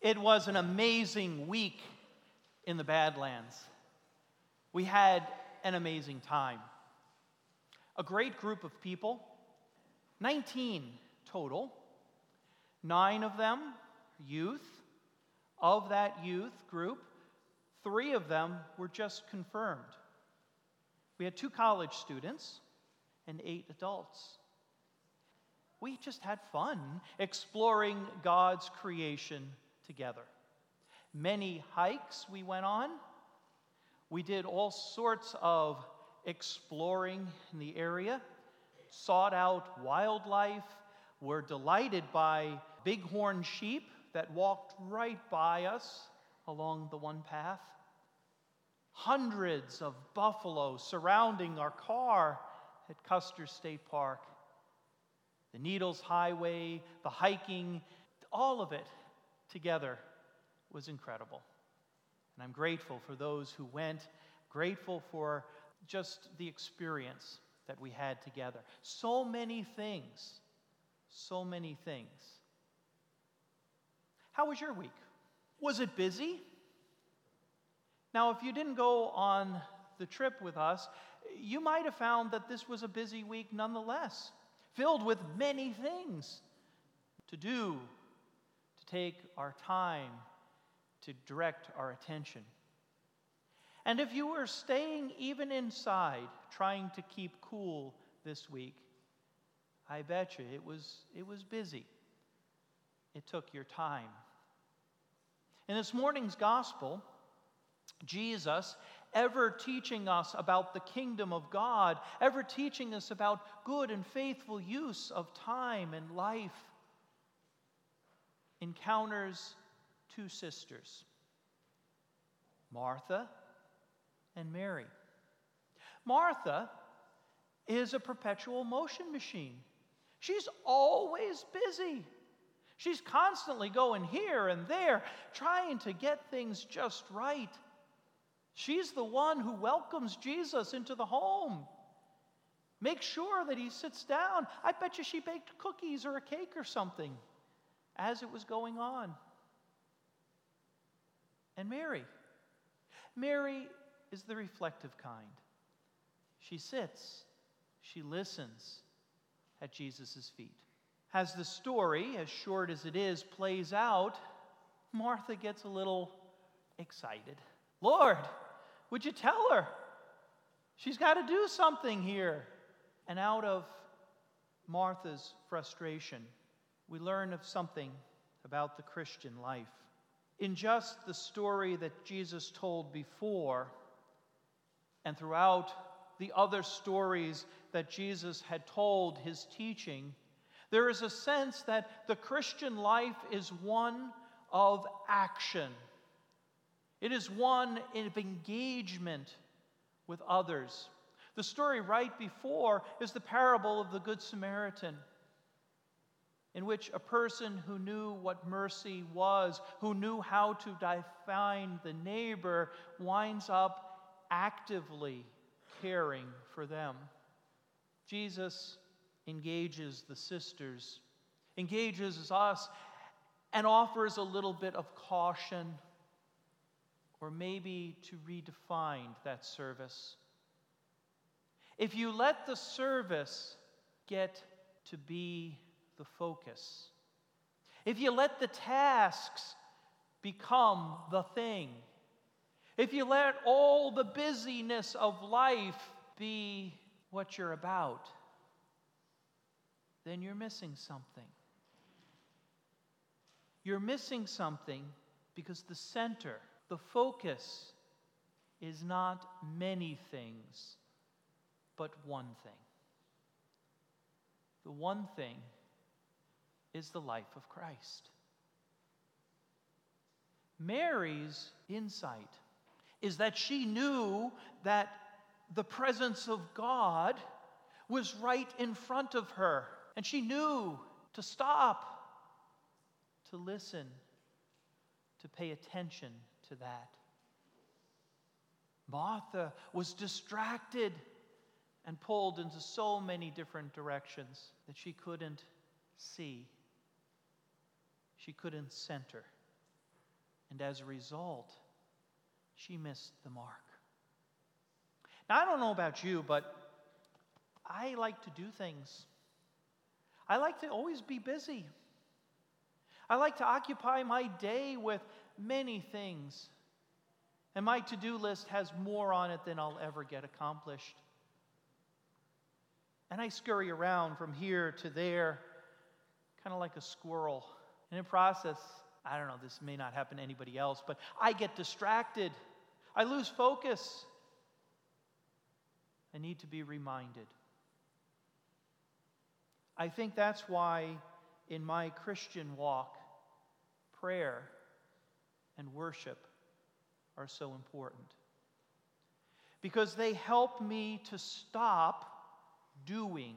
It was an amazing week in the Badlands. We had an amazing time. A great group of people, 19 total, nine of them youth. Of that youth group, three of them were just confirmed. We had two college students and eight adults. We just had fun exploring God's creation together. Many hikes we went on. We did all sorts of exploring in the area, sought out wildlife, were delighted by bighorn sheep that walked right by us along the one path. Hundreds of buffalo surrounding our car at Custer State Park. The Needles Highway, the hiking, all of it together was incredible. And I'm grateful for those who went, grateful for just the experience that we had together. So many things, so many things. How was your week? Was it busy? Now, if you didn't go on the trip with us, you might have found that this was a busy week nonetheless, filled with many things to do, take our time, to direct our attention. And if you were staying even inside, trying to keep cool this week, I bet you it was, it was busy. It took your time. In this morning's gospel, Jesus, ever teaching us about the kingdom of God, ever teaching us about good and faithful use of time and life, encounters two sisters, Martha and Mary. Martha is a perpetual motion machine. She's always busy. She's constantly going here and there, trying to get things just right. She's the one who welcomes Jesus into the home. Make sure that he sits down. I bet you she baked cookies or a cake or something as it was going on. And Mary. Mary is the reflective kind. She sits, she listens at Jesus' feet. As the story, as short as it is, plays out, Martha gets a little excited. Lord, would you tell her? She's got to do something here. And out of Martha's frustration, we learn of something about the Christian life. In just the story that Jesus told before, and throughout the other stories that Jesus had told his teaching, there is a sense that the Christian life is one of action. It is one of engagement with others. The story right before is the parable of the Good Samaritan, in which a person who knew what mercy was, who knew how to define the neighbor, winds up actively caring for them. Jesus engages the sisters, engages us, and offers a little bit of caution or maybe to redefine that service. If you let the service get to be the focus, if you let the tasks become the thing, if you let all the busyness of life be what you're about, then you're missing something. You're missing something because the center the focus is not many things, but one thing. The one thing is the life of Christ. Mary's insight is that she knew that the presence of God was right in front of her, and she knew to stop, to listen, to pay attention to that. Martha was distracted and pulled into so many different directions that she couldn't see. She couldn't center. And as a result, she missed the mark. Now, I don't know about you, but I like to do things. I like to always be busy. I like to occupy my day with many things. And my to do list has more on it than I'll ever get accomplished. And I scurry around from here to there, kind of like a squirrel. And in process, I don't know, this may not happen to anybody else, but I get distracted. I lose focus. I need to be reminded. I think that's why in my Christian walk, prayer and worship are so important. Because they help me to stop doing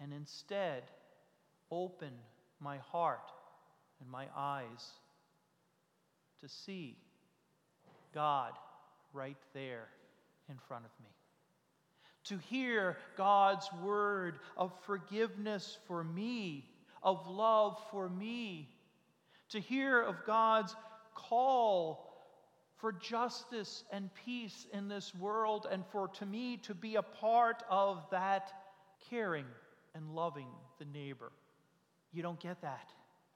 and instead open my heart and my eyes to see God right there in front of me. To hear God's word of forgiveness for me, of love for me. To hear of God's call for justice and peace in this world, and for to me to be a part of that caring and loving the neighbor. You don't get that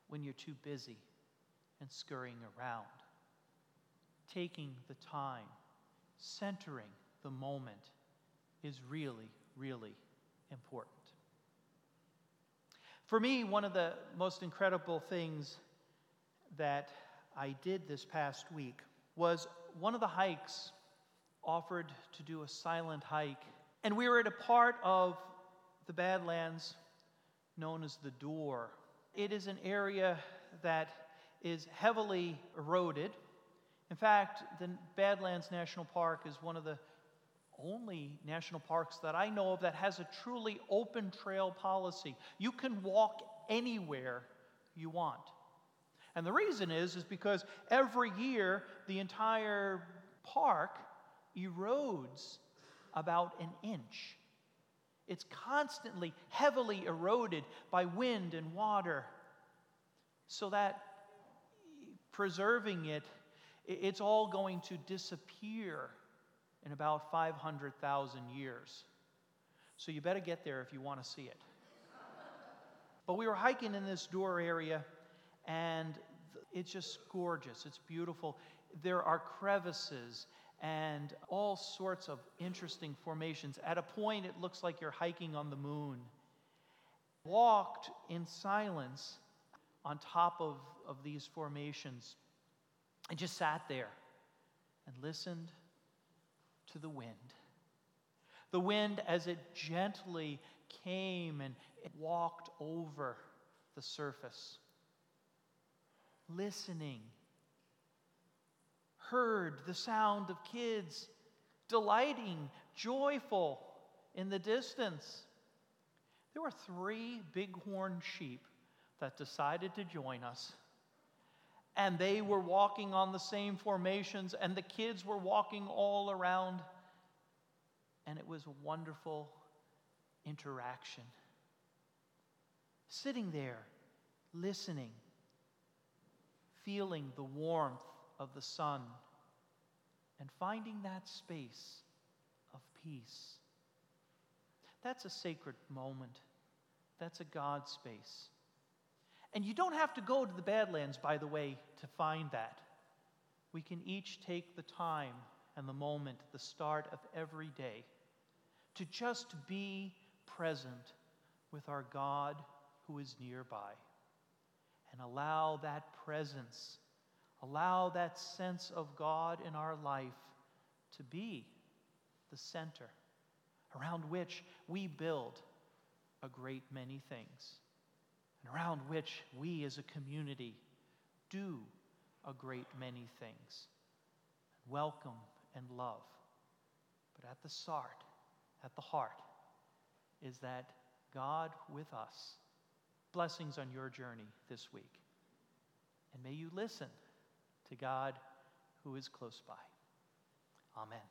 when you're too busy and scurrying around. Taking the time, centering the moment is really, really important. For me, one of the most incredible things that I did this past week was one of the hikes offered to do a silent hike. And we were at a part of the Badlands known as the Door. It is an area that is heavily eroded. In fact, the Badlands National Park is one of the only national parks that I know of that has a truly open trail policy. You can walk anywhere you want. And the reason is is because every year the entire park erodes about an inch. It's constantly heavily eroded by wind and water. So that preserving it, it's all going to disappear in about 500,000 years. So you better get there if you want to see it. But we were hiking in this door area, and it's just gorgeous. It's beautiful. There are crevices and all sorts of interesting formations. At a point, it looks like you're hiking on the moon. Walked in silence on top of, of these formations and just sat there and listened to the wind. The wind, as it gently came and walked over the surface listening, heard the sound of kids delighting, joyful in the distance. There were three bighorn sheep that decided to join us. And they were walking on the same formations, and the kids were walking all around. And it was a wonderful interaction. Sitting there, listening feeling the warmth of the sun and finding that space of peace. That's a sacred moment. That's a God space. And you don't have to go to the Badlands, by the way, to find that. We can each take the time and the moment, the start of every day, to just be present with our God who is nearby and allow that presence, allow that sense of God in our life to be the center around which we build a great many things, and around which we as a community do a great many things. Welcome and love. But at the start, at the heart, is that God with us blessings on your journey this week. And may you listen to God who is close by. Amen.